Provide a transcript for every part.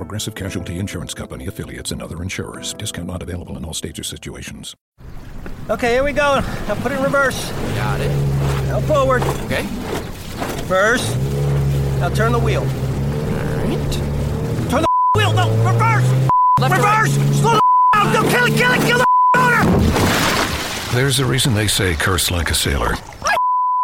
Progressive Casualty Insurance Company affiliates and other insurers. Discount not available in all states or situations. Okay, here we go. Now put it in reverse. Got it. Now forward. Okay. Reverse. Now turn the wheel. Alright. Turn the wheel. No, reverse. Left or reverse. Slow the down. Go kill it. Kill it. Kill the motor. There's a reason they say curse like a sailor. I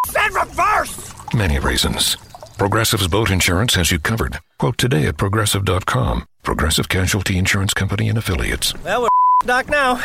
Said reverse. Many reasons. Progressive's boat insurance has you covered. Quote today at progressive.com. Progressive Casualty Insurance Company and affiliates. Well, we're dock now.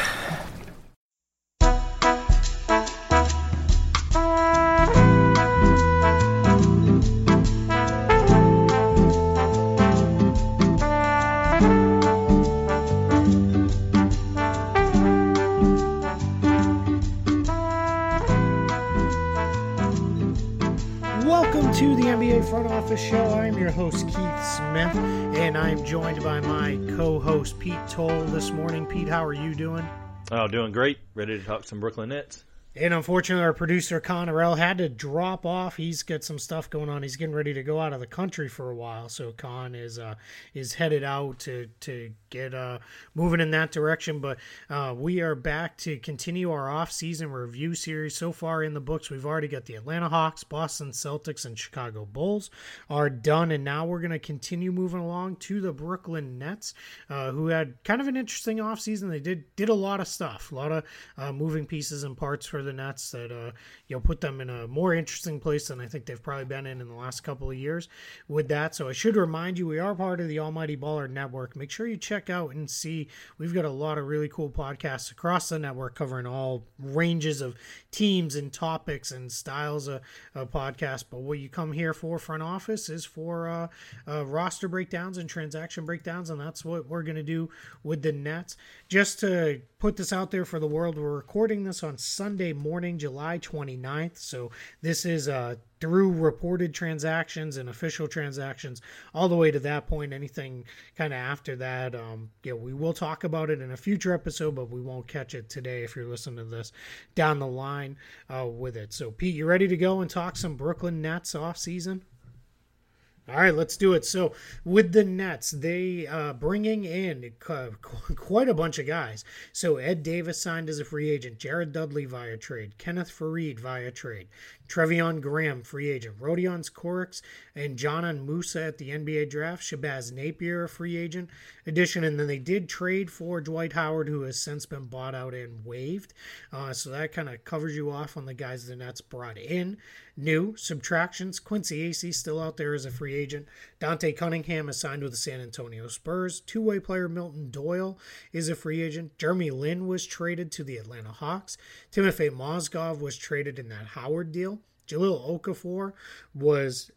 Welcome to the NBA Front Office Show. I'm your host, Keith Smith, and I'm joined by my co host, Pete Toal, this morning. Pete, how are you doing? Oh, doing great. Ready to talk some Brooklyn Nets. And unfortunately, our producer, Connorell, had to drop off. He's got some stuff going on. He's getting ready to go out of the country for a while. So Con is uh, is headed out to, to get uh, moving in that direction. But uh, we are back to continue our off-season review series. So far in the books, we've already got the Atlanta Hawks, Boston Celtics, and Chicago Bulls are done. And now we're going to continue moving along to the Brooklyn Nets, uh, who had kind of an interesting off-season. They did, did a lot of stuff, a lot of uh, moving pieces and parts for the Nets that uh, you know put them in a more interesting place than I think they've probably been in in the last couple of years. With that, so I should remind you, we are part of the Almighty Baller Network. Make sure you check out and see. We've got a lot of really cool podcasts across the network covering all ranges of teams and topics and styles of, of podcasts. But what you come here for, front office, is for uh, uh, roster breakdowns and transaction breakdowns, and that's what we're going to do with the Nets. Just to put this out there for the world, we're recording this on Sunday morning, July 29th. So this is uh, through reported transactions and official transactions all the way to that point. Anything kind of after that, um, yeah, we will talk about it in a future episode, but we won't catch it today if you're listening to this down the line uh, with it. So, Pete, you ready to go and talk some Brooklyn Nets off season? All right, let's do it. So, with the Nets, they uh, bringing in quite a bunch of guys. So, Ed Davis signed as a free agent, Jared Dudley via trade, Kenneth Faried via trade, Treveon Graham, free agent, Rodions Kurucs, and Dzanan Musa at the NBA draft, Shabazz Napier, a free agent addition, and then they did trade for Dwight Howard, who has since been bought out and waived. Uh, so that kind of covers you off on the guys the Nets brought in. New subtractions: Quincy Acy still out there as a free agent. Dante Cunningham is signed with the San Antonio Spurs. Two-way player Milton Doyle is a free agent. Jeremy Lin was traded to the Atlanta Hawks. Timofey Mozgov was traded in that Howard deal. Jahlil Okafor was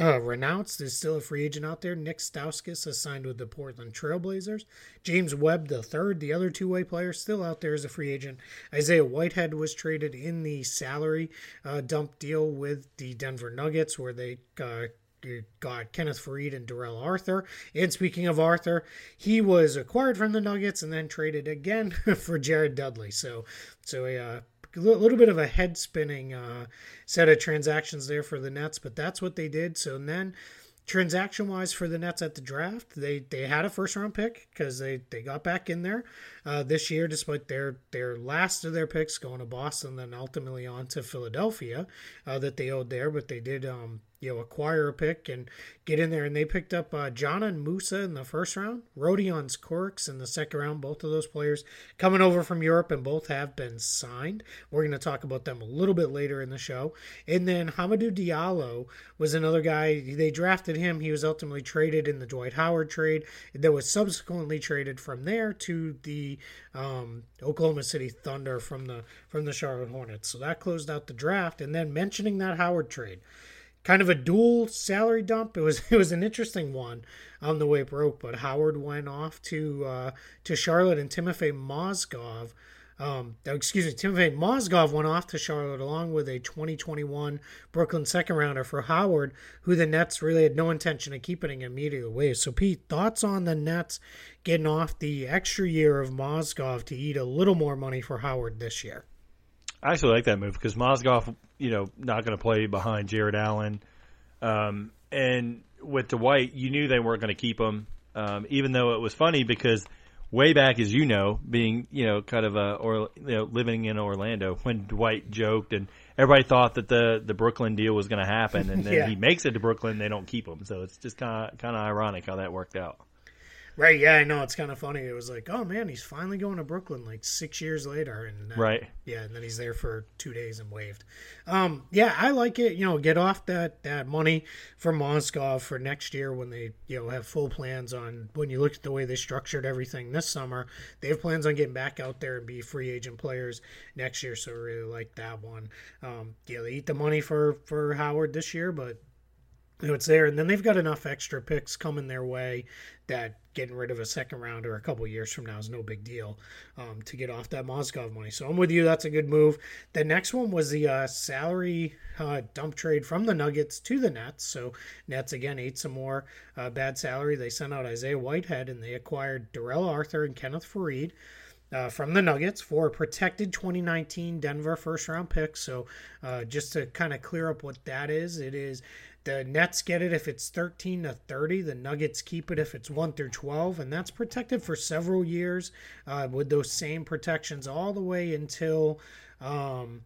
uh, renounced is still a free agent out there. Nick Stauskas has signed with the Portland Trailblazers. James Webb, the third, the other two way player, still out there as a free agent. Isaiah Whitehead was traded in the salary uh, dump deal with the Denver Nuggets, where they uh, got Kenneth Faried and Darrell Arthur. And speaking of Arthur, he was acquired from the Nuggets and then traded again for Jared Dudley. So, so a uh, a little bit of a head spinning uh, set of transactions there for the Nets, but that's what they did. So then, transaction wise for the Nets at the draft, they they had a first round pick because they they got back in there uh, this year, despite their their last of their picks going to Boston, then ultimately on to Philadelphia uh, that they owed there, but they did um, you know, acquire a pick and get in there. And they picked up uh, and Musa in the first round, Rodions Kurucs in the second round. Both of those players coming over from Europe and both have been signed. We're going to talk about them a little bit later in the show. And then Hamidou Diallo was another guy. They drafted him. He was ultimately traded in the Dwight Howard trade. That was subsequently traded from there to the um, Oklahoma City Thunder from the from the Charlotte Hornets. So that closed out the draft. And then mentioning that Howard trade kind of a dual salary dump. It was it was an interesting one on the way it broke, but Howard went off to uh, to Charlotte and Timofey Mozgov Um, excuse me, Timofey Mozgov went off to Charlotte along with a 2021 Brooklyn second rounder for Howard, who the Nets really had no intention of keeping immediately away. So, Pete, thoughts on the Nets getting off the extra year of Mozgov to eat a little more money for Howard this year? I actually like that move because Mozgov, you know, not going to play behind Jarrett Allen. Um, and with Dwight, you knew they weren't going to keep him, um, even though it was funny because way back, as you know, being you know kind of a or you know living in Orlando when Dwight joked and everybody thought that the the Brooklyn deal was going to happen, and then Yeah. he makes it to Brooklyn, they don't keep him. So it's just kind of kind of ironic how that worked out. Right, yeah, I know. It's kind of funny. It was like, oh man, he's finally going to Brooklyn like six years later. And then, Right. Yeah, and then he's there for two days and waived. Um, yeah, I like it. You know, get off that, that money for Mozgov for next year when they, you know, have full plans on when you look at the way they structured everything this summer, they have plans on getting back out there and be free agent players next year. So I really like that one. Um, yeah, they eat the money for, for Howard this year, but know, it's there, and then they've got enough extra picks coming their way that getting rid of a second rounder a couple years from now is no big deal um, to get off that Mozgov money. So I'm with you. That's a good move. The next one was the uh, salary uh, dump trade from the Nuggets to the Nets. So Nets again ate some more uh, bad salary. They sent out Isaiah Whitehead and they acquired Darrell Arthur and Kenneth Faried uh, from the Nuggets for a protected 2019 Denver first round pick. So, uh, just to kind of clear up what that is, it is the Nets get it if it's 13 to 30. The Nuggets keep it if it's 1 through 12. And that's protected for several years uh, with those same protections all the way until. Um,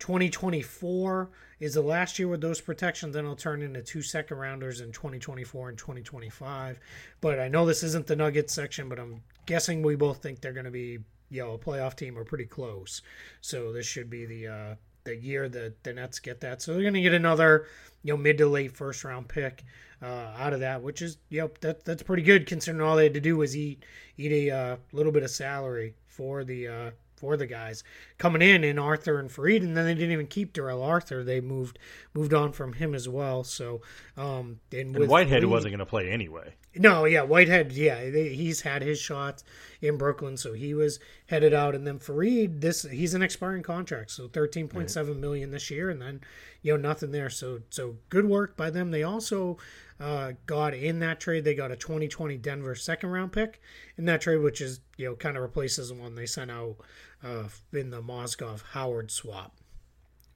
2024 is the last year with those protections. Then it'll turn into two second rounders in 2024 and 2025. But I know this isn't the Nuggets section, but I'm guessing we both think they're going to be, you know, a playoff team or pretty close. So this should be the uh, the year that the Nets get that. So they're going to get another, you know, mid to late first round pick uh, out of that, which is, yep, that that's pretty good considering all they had to do was eat eat a uh, little bit of salary for the. Uh, for the guys coming in in Arthur and Faried, and then they didn't even keep Darrell Arthur. They moved moved on from him as well. So, um, and, And Whitehead Faried- wasn't going to play anyway. No, yeah, Whitehead, yeah, they, he's had his shots in Brooklyn, so he was headed out. And then Faried, this he's an expiring contract, so thirteen point seven million this year, and then you know nothing there. So so good work by them. They also uh, got in that trade. They got a twenty twenty Denver second round pick in that trade, which is you know kind of replaces the one they sent out uh, in the Mozgov Howard swap.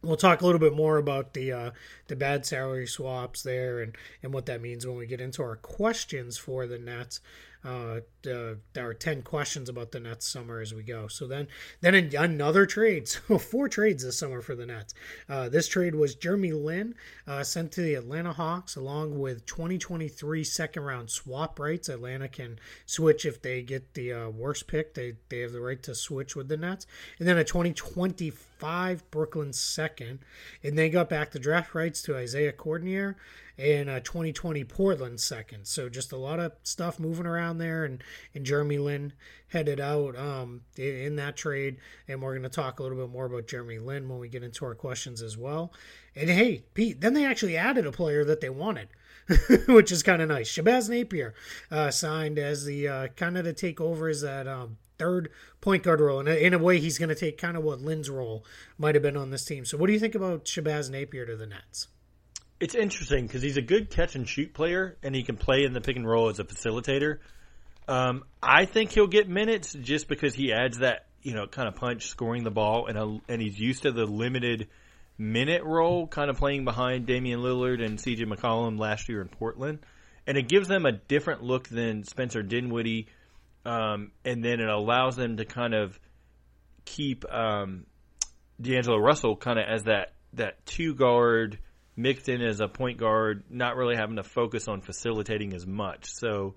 We'll talk a little bit more about the uh, the bad salary swaps there and, and what that means when we get into our questions for the Nets. Uh, uh, there are ten questions about the Nets summer as we go. So then then another trade, so four trades this summer for the Nets. Uh, this trade was Jeremy Lin uh, sent to the Atlanta Hawks along with 2023 second round swap rights. Atlanta can switch if they get the uh, worst pick. They they have the right to switch with the Nets, and then a 2025 Brooklyn second, and they got back the draft rights to Isaiah Cordinier and a 2020 Portland second. So just a lot of stuff moving around there, and and Jeremy Lin headed out um, in, in that trade, and we're going to talk a little bit more about Jeremy Lin when we get into our questions as well. And hey, Pete, then they actually added a player that they wanted. which is kind of nice. Shabazz Napier uh, signed as the uh, kind of to take over as that um, third point guard role. And in a way, he's going to take kind of what Lin's role might have been on this team. So, what do you think about Shabazz Napier to the Nets? It's interesting because he's a good catch and shoot player, and he can play in the pick and roll as a facilitator. Um, I think he'll get minutes just because he adds that you know kind of punch, scoring the ball, and a, and he's used to the limited minute role, kind of playing behind Damian Lillard and C.J. McCollum last year in Portland, and it gives them a different look than Spencer Dinwiddie, um, and then it allows them to kind of keep um, D'Angelo Russell kind of as that that two guard mixed in as a point guard, not really having to focus on facilitating as much. So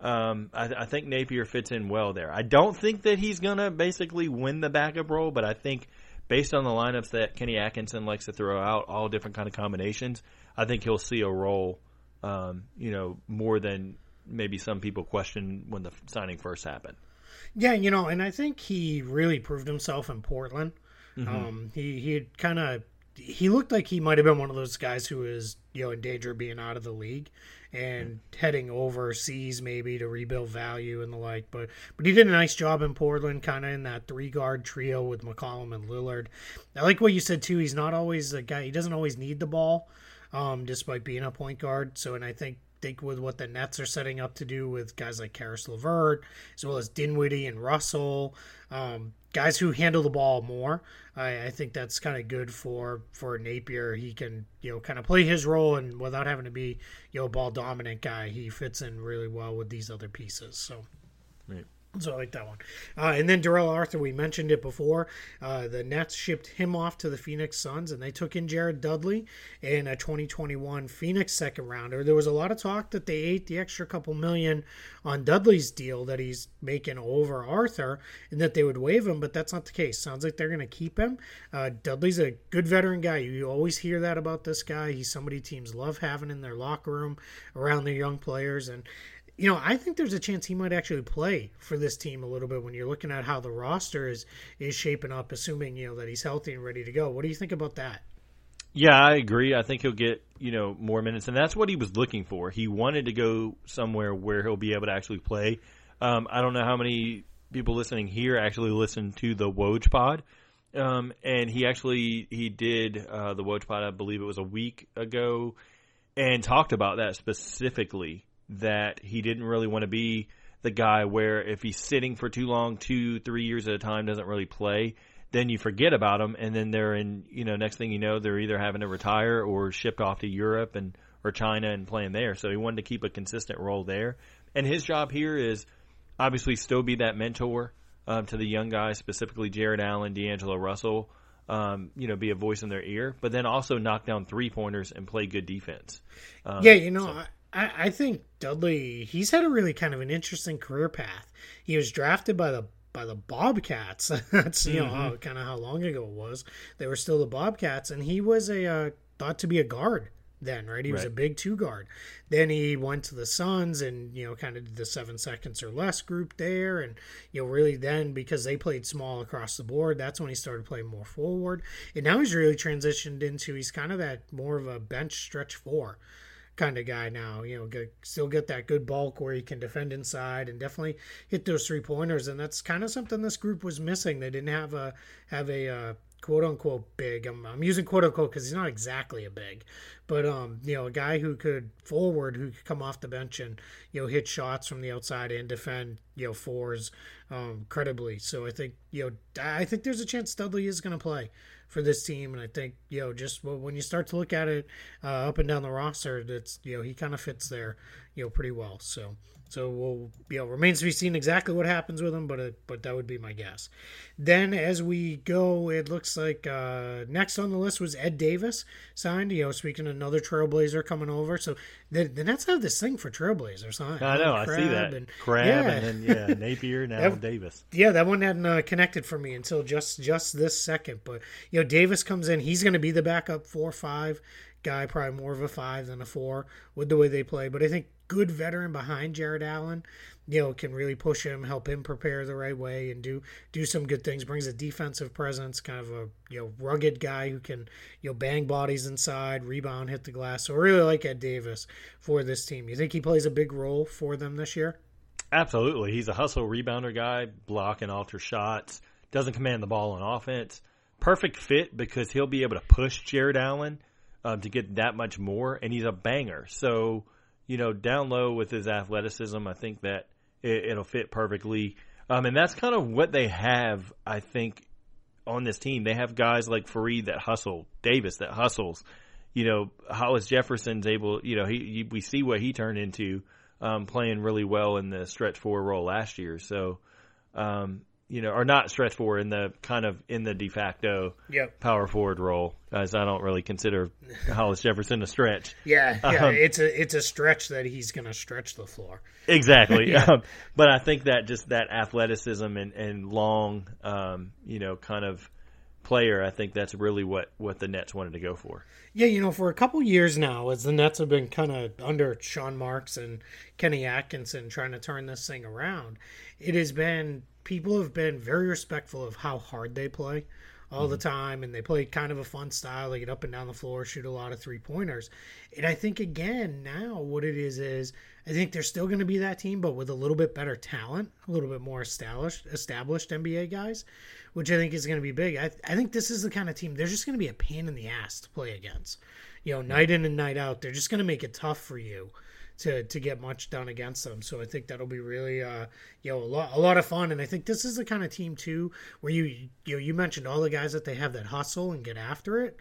um, I, I think Napier fits in well there. I don't think that he's gonna basically win the backup role, but I think based on the lineups that Kenny Atkinson likes to throw out, all different kind of combinations, I think he'll see a role. Um, you know, more than maybe some people questioned when the signing first happened. Yeah, you know, and I think he really proved himself in Portland. Um, he he had kind of he looked like he might have been one of those guys who is you know in danger of being out of the league and heading overseas maybe to rebuild value and the like. But but he did a nice job in Portland, kind of in that three guard trio with McCollum and Lillard. I like what you said too. He's not always a guy. He doesn't always need the ball, um, despite being a point guard. So and I think think with what the Nets are setting up to do with guys like Caris LeVert, as well as Dinwiddie and Russell, um, guys who handle the ball more. I, I think that's kind of good for for Napier. He can you know kind of play his role and without having to be you know ball dominant guy, he fits in really well with these other pieces. So. Right. So I like that one. Uh, and then Darrell Arthur, we mentioned it before. Uh, the Nets shipped him off to the Phoenix Suns, and they took in Jared Dudley in a 2021 Phoenix second rounder. There was a lot of talk that they ate the extra couple million on Dudley's deal that he's making over Arthur, and that they would waive him, but that's not the case. Sounds like they're going to keep him. Uh, Dudley's a good veteran guy. You always hear that about this guy. He's somebody teams love having in their locker room around their young players, and you know, I think there's a chance he might actually play for this team a little bit when you're looking at how the roster is is shaping up, assuming you know that he's healthy and ready to go. What do you think about that? Yeah, I agree. I think he'll get you know more minutes, and that's what he was looking for. He wanted to go somewhere where he'll be able to actually play. Um, I don't know how many people listening here actually listen to the Woj Pod, um, and he actually he did uh, the Woj Pod. I believe it was a week ago, and talked about that specifically that he didn't really want to be the guy where if he's sitting for too long, two, three years at a time, doesn't really play, then you forget about him, and then they're in, you know, next thing you know, they're either having to retire or shipped off to Europe and or China and playing there. So he wanted to keep a consistent role there, and his job here is obviously still be that mentor um, to the young guys, specifically Jarrett Allen, D'Angelo Russell. Um, you know, be a voice in their ear, but then also knock down three pointers and play good defense. Um, yeah, you know, so. I, I think Dudley he's had a really kind of an interesting career path. He was drafted by the by the Bobcats. That's you mm-hmm. know kind of how long ago it was. They were still the Bobcats, and he was a uh, thought to be a guard then, right? He was right. a big two guard. Then he went to the Suns and, you know, kind of did the seven seconds or less group there. And, you know, really then because they played small across the board, that's when he started playing more forward. And now he's really transitioned into, he's kind of that more of a bench stretch four kind of guy now. You know, get, still get that good bulk where he can defend inside and definitely hit those three pointers. And that's kind of something this group was missing. They didn't have a have a uh, quote unquote big. I'm, I'm using quote unquote because he's not exactly a big, but um, you know, a guy who could forward, who could come off the bench and you know hit shots from the outside and defend you know fours um, credibly. So I think you know I think there's a chance Dudley is going to play for this team. And I think you know just when you start to look at it uh, up and down the roster, that's you know he kind of fits there you know pretty well. So so we'll you know remains to be seen exactly what happens with him, but it, but that would be my guess. Then as we go, it looks like uh, next on the list was Ed Davis signed. You know, speaking of another Trailblazer coming over, so the, the Nets have this thing for Trailblazers, huh? I know, I see that. And, Crabbe yeah. and then yeah, Napier now that, Davis. Yeah, that one hadn't uh, connected for me until just just this second. But you know, Davis comes in, he's going to be the backup four five guy, probably more of a five than a four with the way they play. But I think good veteran behind Jarrett Allen, you know, can really push him, help him prepare the right way, and do do some good things. Brings a defensive presence, kind of a you know rugged guy who can you know bang bodies inside, rebound, hit the glass. So I really like Ed Davis for this team. You think he plays a big role for them this year? Absolutely, he's a hustle rebounder guy, block and alter shots. Doesn't command the ball on offense. Perfect fit because he'll be able to push Jarrett Allen um, to get that much more, and he's a banger. So you know, down low with his athleticism, I think that it, will fit perfectly. Um, and that's kind of what they have, I think, on this team. They have guys like Faried that hustle, Davis that hustles. You know, Hollis Jefferson's able. You know, he, he we see what he turned into, um, playing really well in the stretch four role last year. So, um, you know, or not stretch four in the kind of in the de facto yep. power forward role, as I don't really consider Hollis Jefferson a stretch. Yeah, yeah, um, it's a it's a stretch that he's going to stretch the floor. Exactly, yeah. um, but I think that just that athleticism and and long, um, you know, kind of player, I think that's really what what the Nets wanted to go for. Yeah, you know, for a couple years now, as the Nets have been kind of under Sean Marks and Kenny Atkinson trying to turn this thing around, it has been people have been very respectful of how hard they play all mm-hmm. the time and they play kind of a fun style they get up and down the floor shoot a lot of three pointers and i think again now what it is is i think they're still going to be that team but with a little bit better talent a little bit more established established nba guys which i think is going to be big. I, I think this is the kind of team they're just going to be a pain in the ass to play against. You know night in and night out they're just going to make it tough for you to to get much done against them. So I think that'll be really uh you know a lot a lot of fun. And I think this is the kind of team too where you you know, you mentioned all the guys that they have that hustle and get after it.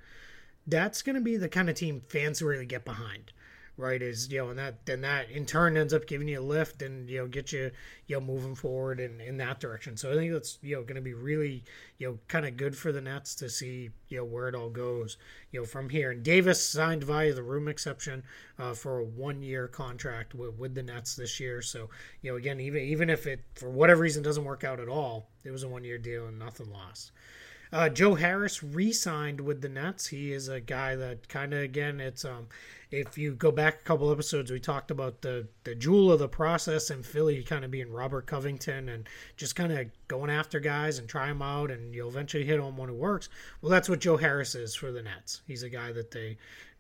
That's going to be the kind of team fans really get behind right is you know and that then that in turn ends up giving you a lift and you know get you you know moving forward in in that direction. So i think that's you know going to be really you know kind of good for the nets to see you know where it all goes you know from here. And davis signed via the room exception uh, for a one year contract with, with the nets this year. So you know again even even if it for whatever reason doesn't work out at all it was a one year deal and nothing lost uh, Joe Harris re-signed with the Nets. He is a guy that kind of again, it's um, if you go back a couple episodes, we talked about the the jewel of the process in Philly kind of being Robert Covington and just kind of going after guys and try them out, and you'll eventually hit on one who works. Well, that's what Joe Harris is for the Nets. He's a guy that they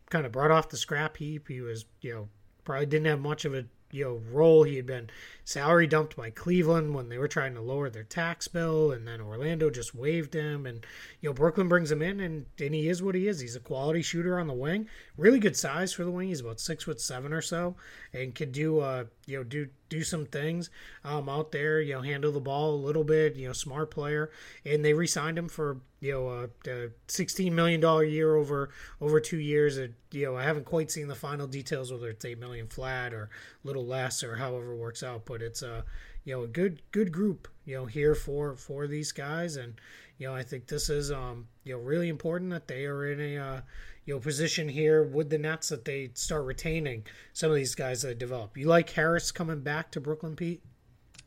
kind of brought off the scrap heap. He was, you know, probably didn't have much of a you know role. He had been salary dumped by Cleveland when they were trying to lower their tax bill, and then Orlando just waived him, and you know Brooklyn brings him in, and and he is what he is. He's a quality shooter on the wing, really good size for the wing. He's about six foot seven or so, and could do uh you know do do some things um, out there. You know, handle the ball a little bit. You know, smart player, and they re-signed him for you know a, a sixteen million dollar year over over two years. It, you know, I haven't quite seen the final details whether it's eight million flat or a little less or however it works out, but it's a you know a good good group you know here for for these guys, and you know I think this is um you know really important that they are in a uh, you know position here with the Nets that they start retaining some of these guys that develop. You like Harris coming back to Brooklyn, Pete?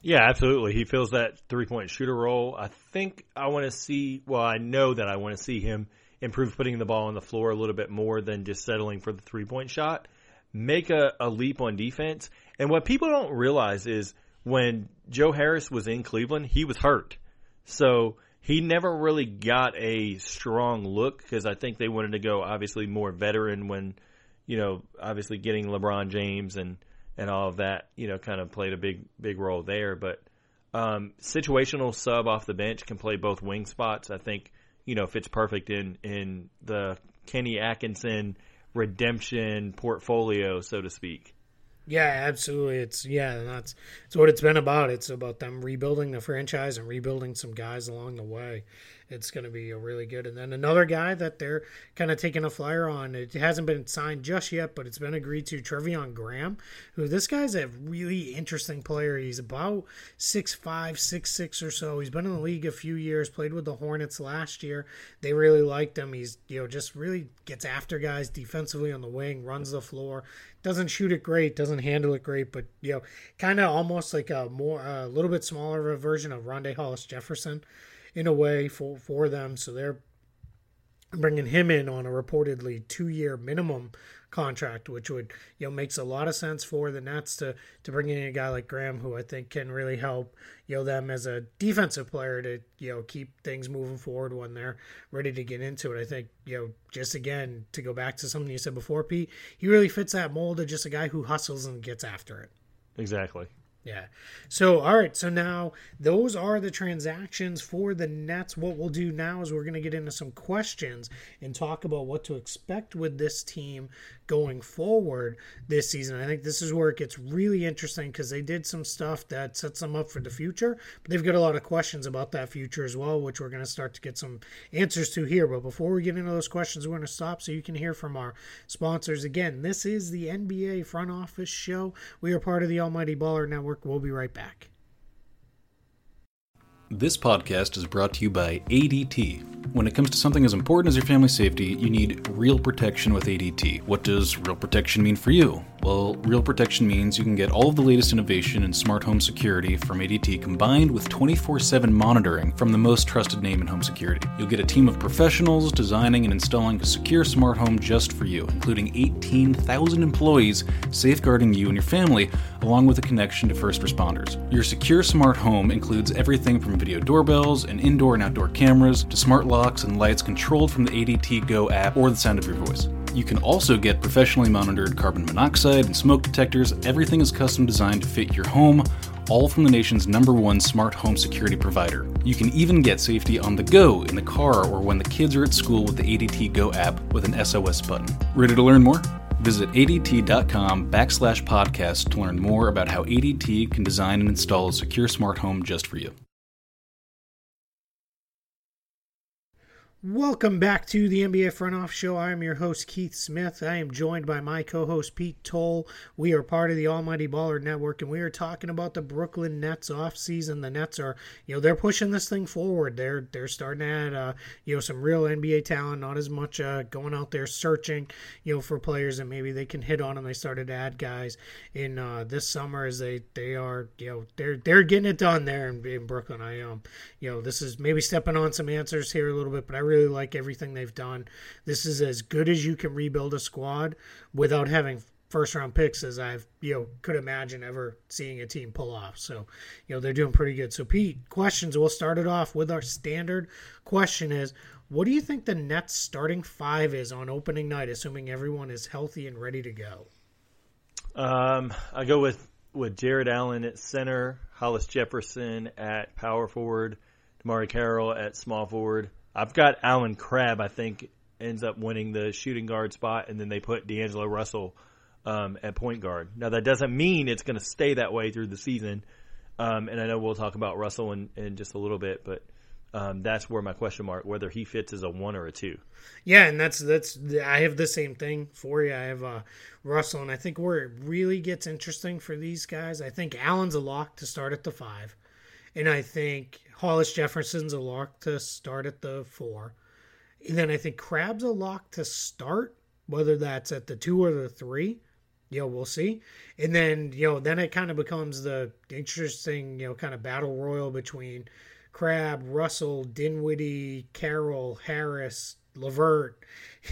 Yeah, absolutely. He fills that three point shooter role. I think I want to see. Well, I know that I want to see him improve putting the ball on the floor a little bit more than just settling for the three point shot. Make a, a leap on defense. And what people don't realize is when Joe Harris was in Cleveland, he was hurt. So he never really got a strong look because I think they wanted to go obviously more veteran when, you know, obviously getting LeBron James and and all of that, you know, kind of played a big big role there. But um, situational sub off the bench can play both wing spots. I think you know fits perfect in in the Kenny Atkinson redemption portfolio, so to speak. Yeah, absolutely. It's yeah, that's it's what it's been about. It's about them rebuilding the franchise and rebuilding some guys along the way it's going to be a really good. And then another guy that they're kind of taking a flyer on. It hasn't been signed just yet, but it's been agreed to. Treveon Graham, who this guy's a really interesting player. He's about six five, six six or so. He's been in the league a few years. Played with the Hornets last year. They really liked him. He's you know just really gets after guys defensively on the wing, runs the floor. Doesn't shoot it great, doesn't handle it great, but you know, kind of almost like a more a little bit smaller version of Rondae Hollis Jefferson in a way for for them. So they're bringing him in on a reportedly two year minimum contract, which would you know makes a lot of sense for the Nets to to bring in a guy like Graham, who I think can really help you know them as a defensive player to you know keep things moving forward when they're ready to get into it. I think you know just again to go back to something you said before, Pete, he really fits that mold of just a guy who hustles and gets after it. Exactly. Yeah. So, all right. So now those are the transactions for the Nets. What we'll do now is we're going to get into some questions and talk about what to expect with this team going forward this season. I think this is where it gets really interesting because they did some stuff that sets them up for the future, but they've got a lot of questions about that future as well, which we're going to start to get some answers to here. But before we get into those questions, we're going to stop so you can hear from our sponsors. Again, this is the NBA Front Office Show. We are part of the Almighty Baller Network. We'll be right back. This podcast is brought to you by ADT. When it comes to something as important as your family safety, you need real protection with ADT. What does real protection mean for you? Well, Real Protection means you can get all of the latest innovation in smart home security from ADT combined with 24 7 monitoring from the most trusted name in home security. You'll get a team of professionals designing and installing a secure smart home just for you, including 18,000 employees safeguarding you and your family, along with a connection to first responders. Your secure smart home includes everything from video doorbells and indoor and outdoor cameras to smart locks and lights controlled from the ADT Go app or the sound of your voice. You can also get professionally monitored carbon monoxide and smoke detectors. Everything is custom designed to fit your home, all from the nation's number one smart home security provider. You can even get safety on the go in the car or when the kids are at school with the ADT Go app with an SOS button. Ready to learn more? Visit ADT.com backslash podcast to learn more about how ADT can design and install a secure smart home just for you. Welcome back to the NBA Front Office Show. I am your host, Keith Smith. I am joined by my co host, Pete Toal. We are part of the Almighty Baller Network, and we are talking about the Brooklyn Nets off season. The Nets are, you know, they're pushing this thing forward. They're they're starting to add, uh, you know, some real NBA talent, not as much uh, going out there searching, you know, for players that maybe they can hit on. And they started to add guys in uh, this summer as they, they are, you know, they're they're getting it done there in, in Brooklyn. I, um, you know, this is maybe stepping on some answers here a little bit, but I like everything they've done. This is as good as you can rebuild a squad without having first round picks as I've you know could imagine ever seeing a team pull off. So, you know, they're doing pretty good. So Pete, questions. We'll start it off with our standard question is what do you think the Nets starting five is on opening night, assuming everyone is healthy and ready to go? Um, I go with with Jarrett Allen at center, Hollis Jefferson at power forward, DeMarre Carroll at small forward, I've got Allen Crabbe. I think ends up winning the shooting guard spot, and then they put D'Angelo Russell um, at point guard. Now that doesn't mean it's going to stay that way through the season, um, and I know we'll talk about Russell in, in just a little bit, but um, that's where my question mark whether he fits as a one or a two. Yeah, and that's that's I have the same thing for you. I have uh, Russell, and I think where it really gets interesting for these guys, I think Allen's a lock to start at the five, and I think Hollis Jefferson's a lock to start at the four. And then I think Crabbe's a lock to start, whether that's at the two or the three. You know, we'll see. And then, you know, then it kind of becomes the interesting, you know, kind of battle royal between Crab, Russell, Dinwiddie, Carroll, Harris, LeVert.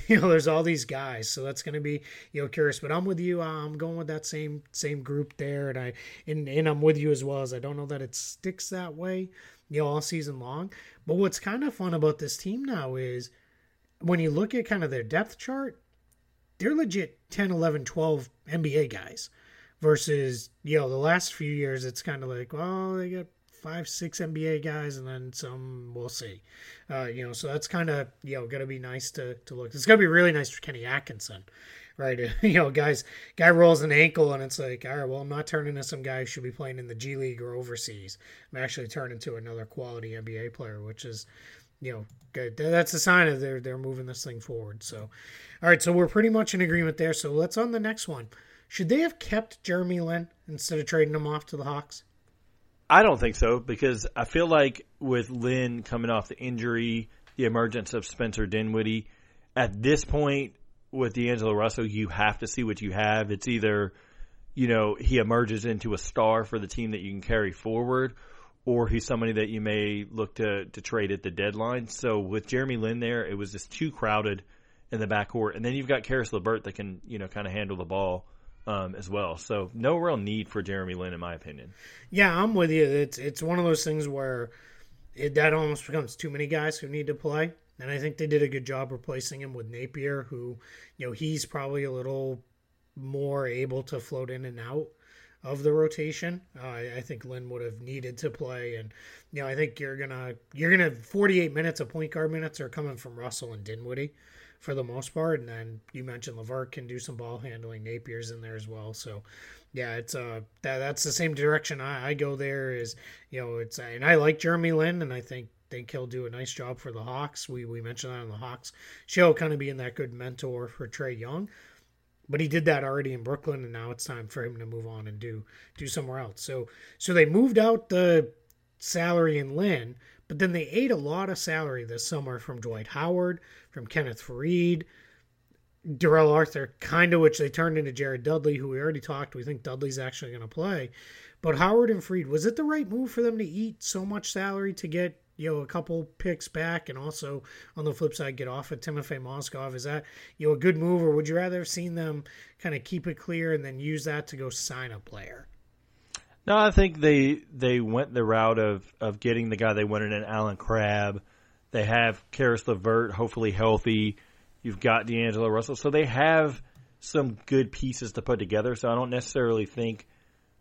You know, there's all these guys, so that's going to be you know curious. But I'm with you. I'm going with that same same group there, and I and, and I'm with you as well as I don't know that it sticks that way you know, all season long. But what's kind of fun about this team now is when you look at kind of their depth chart, they're legit 10, 11, 12 NBA guys versus, you know, the last few years, it's kind of like, well, they got five, six NBA guys, and then some. We'll see. Uh, you know, so that's kind of you know to be nice to to look. It's to be really nice for Kenny Atkinson right? you know, guys, guy rolls an ankle and it's like, all right, well, I'm not turning to some guy who should be playing in the G League or overseas. I'm actually turning to another quality NBA player, which is, you know, good. That's a sign of they're they're moving this thing forward. So, all right, so we're pretty much in agreement there. So let's on the next one. Should they have kept Jeremy Lin instead of trading him off to the Hawks? I don't think so because I feel like with Lin coming off the injury, the emergence of Spencer Dinwiddie, at this point, with D'Angelo Russell, you have to see what you have. It's either, you know, he emerges into a star for the team that you can carry forward, or he's somebody that you may look to, to trade at the deadline. So with Jeremy Lin there, it was just too crowded in the backcourt. And then you've got Caris LeVert that can, you know, kind of handle the ball. Um, as well, so no real need for Jeremy Lin, in my opinion. Yeah, I'm with you. It's it's one of those things where it, that almost becomes too many guys who need to play. And I think they did a good job replacing him with Napier, who, you know, he's probably a little more able to float in and out of the rotation. Uh, I think Lin would have needed to play, and you know, I think you're gonna you're gonna 48 minutes of point guard minutes are coming from Russell and Dinwiddie for the most part, and then you mentioned LeVert can do some ball handling. Napier's in there as well, so yeah, it's uh that that's the same direction I, I go. There is you know it's and I like Jeremy Lin, and I think think he'll do a nice job for the Hawks. We we mentioned that on the Hawks show, kind of being that good mentor for Trae Young. But he did that already in Brooklyn, and now it's time for him to move on and do do somewhere else. So so they moved out the salary in Lin, but then they ate a lot of salary this summer from Dwight Howard, from Kenneth Faried. Darrell Arthur, kind of which they turned into Jared Dudley, who we already talked. We think Dudley's actually going to play. But Howard and Faried, was it the right move for them to eat so much salary to get you know a couple picks back and also on the flip side get off of Timofey Mozgov? Is that you know a good move, or would you rather have seen them kind of keep it clear and then use that to go sign a player? No, I think they they went the route of of getting the guy they wanted in Allen Crabbe. They have Caris LeVert, hopefully healthy. You've got D'Angelo Russell, so they have some good pieces to put together. So I don't necessarily think,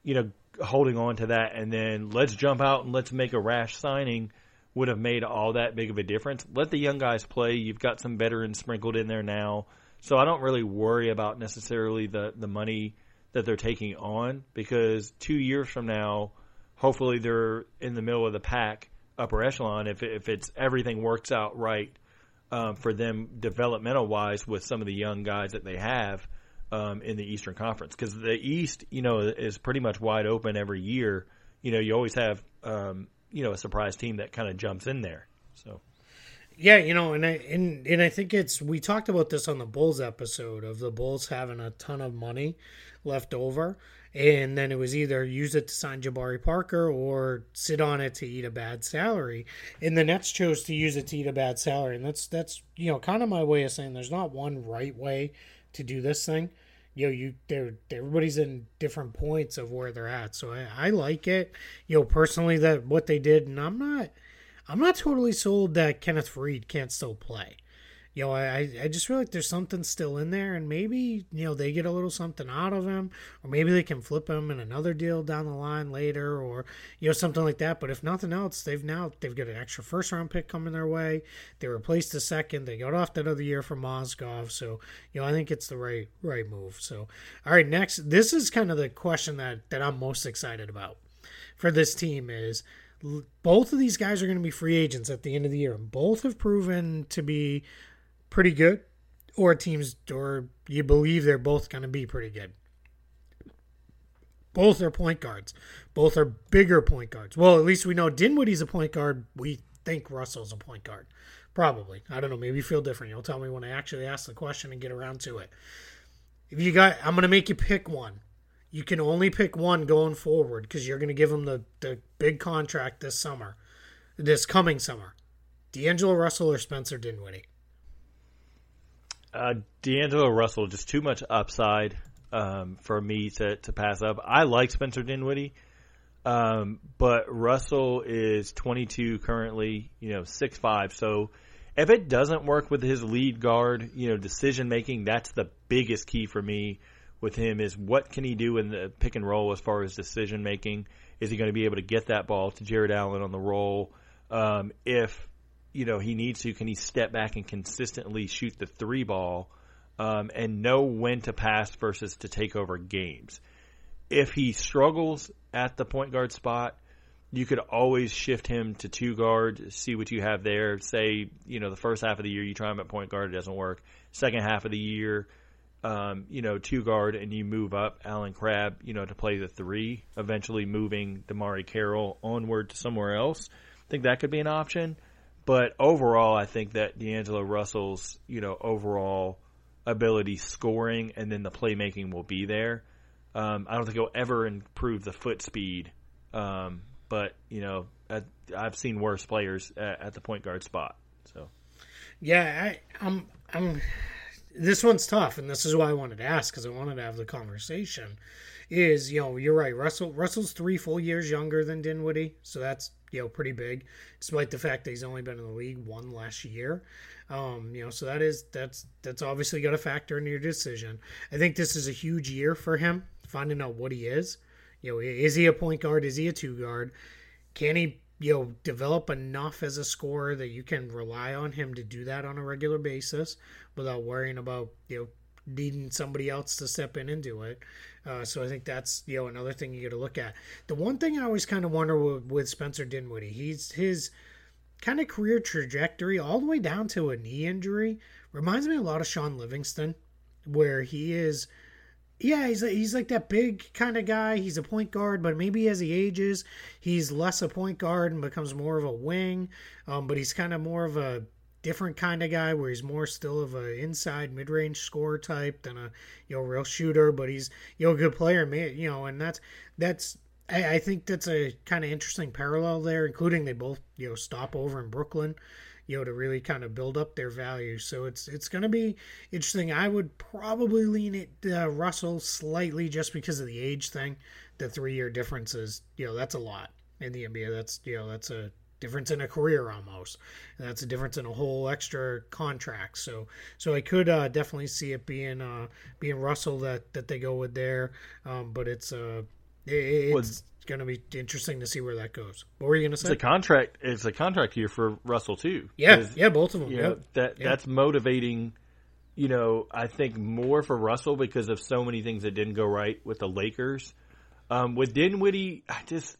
you know, holding on to that and then let's jump out and let's make a rash signing would have made all that big of a difference. Let the young guys play. You've got some veterans sprinkled in there now. So I don't really worry about necessarily the, the money that they're taking on because two years from now, hopefully they're in the middle of the pack, upper echelon. If, if it's everything works out right um, for them developmental wise with some of the young guys that they have um, in the Eastern Conference because the East, you know, is pretty much wide open every year. You know, you always have um, you know a surprise team that kind of jumps in there. So. Yeah, you know, and I and, and I think it's we talked about this on the Bulls episode of the Bulls having a ton of money left over, and then it was either use it to sign Jabari Parker or sit on it to eat a bad salary. And the Nets chose to use it to eat a bad salary, and that's that's you know kind of my way of saying there's not one right way to do this thing. You know, you they're everybody's in different points of where they're at. So I, I like it. You know, personally that what they did, and I'm not I'm not totally sold that Kenneth Faried can't still play you know, I, I just feel like there's something still in there, and maybe, you know, they get a little something out of him, or maybe they can flip him in another deal down the line later, or, you know, something like that. But if nothing else, they've now, they've got an extra first round pick coming their way. They replaced the second. They got off that other year from Mozgov. So, you know, I think it's the right, right move. So, all right, next, this is kind of the question that, that I'm most excited about for this team is, both of these guys are going to be free agents at the end of the year, and both have proven to be pretty good, or teams, or you believe they're both going to be pretty good. Both are point guards. Both are bigger point guards. Well, at least we know Dinwiddie's a point guard. We think Russell's a point guard. Probably. I don't know. Maybe you feel different. You'll tell me when I actually ask the question and get around to it. If you got, I'm going to make you pick one. You can only pick one going forward because you're going to give them the, the big contract this summer, this coming summer. D'Angelo Russell or Spencer Dinwiddie? Uh, D'Angelo Russell, just too much upside um, for me to, to pass up. I like Spencer Dinwiddie, um, but Russell is 22 currently, you know, six five. So if it doesn't work with his lead guard, you know, decision making, that's the biggest key for me with him is what can he do in the pick and roll as far as decision making? Is he going to be able to get that ball to Jarrett Allen on the roll? Um, if you know he needs to, can he step back and consistently shoot the three ball um, and know when to pass versus to take over games? If he struggles at the point guard spot, you could always shift him to two guard, see what you have there. Say, you know, the first half of the year you try him at point guard, it doesn't work. Second half of the year, um, you know, two guard, and you move up Allen Crabbe, you know, to play the three, eventually moving DeMarre Carroll onward to somewhere else. I think that could be an option. But overall, I think that D'Angelo Russell's, you know, overall ability scoring and then the playmaking will be there. Um, I don't think he'll ever improve the foot speed. Um, but, you know, I, have seen worse players at, at, the point guard spot. So, yeah, I, I'm, I'm, this one's tough. And this is why I wanted to ask because I wanted to have the conversation is, you know, you're right. Russell, Russell's three full years younger than Dinwiddie. So that's you know pretty big, despite the fact that he's only been in the league one last year. Um, you know, so that is that's that's obviously got to factor into your decision. I think this is a huge year for him finding out what he is. You know, is he a point guard? Is he a two guard? Can he you know develop enough as a scorer that you can rely on him to do that on a regular basis without worrying about you know needing somebody else to step in and do it. Uh, so I think that's you know another thing you got to look at. The one thing I always kind of wonder with, with Spencer Dinwiddie, he's his kind of career trajectory all the way down to a knee injury reminds me a lot of Shaun Livingston, where he is. Yeah, he's he's like that big kind of guy. He's a point guard, but maybe as he ages, he's less a point guard and becomes more of a wing. Um, but he's kind of more of a different kind of guy where he's more still of a inside mid range scorer type than a you know real shooter, but he's you know a good player, you know, and that's that's I, I think that's a kind of interesting parallel there, including they both you know stop over in Brooklyn, you know, to really kind of build up their value. So it's it's going to be interesting. I would probably lean it uh, Russell slightly just because of the age thing. The three year difference is you know that's a lot in the NBA. That's you know that's a difference in a career almost. And that's a difference in a whole extra contract. So so I could uh, definitely see it being uh, being Russell that that they go with there. Um, but it's uh it, it's going to be interesting to see where that goes. What were you going to say? It's a contract. It's a contract here for Russell too. Yeah, yeah, both of them. yeah yep. that yep. that's motivating. You know, I think more for Russell because of so many things that didn't go right with the Lakers. Um, with Dinwiddie, I just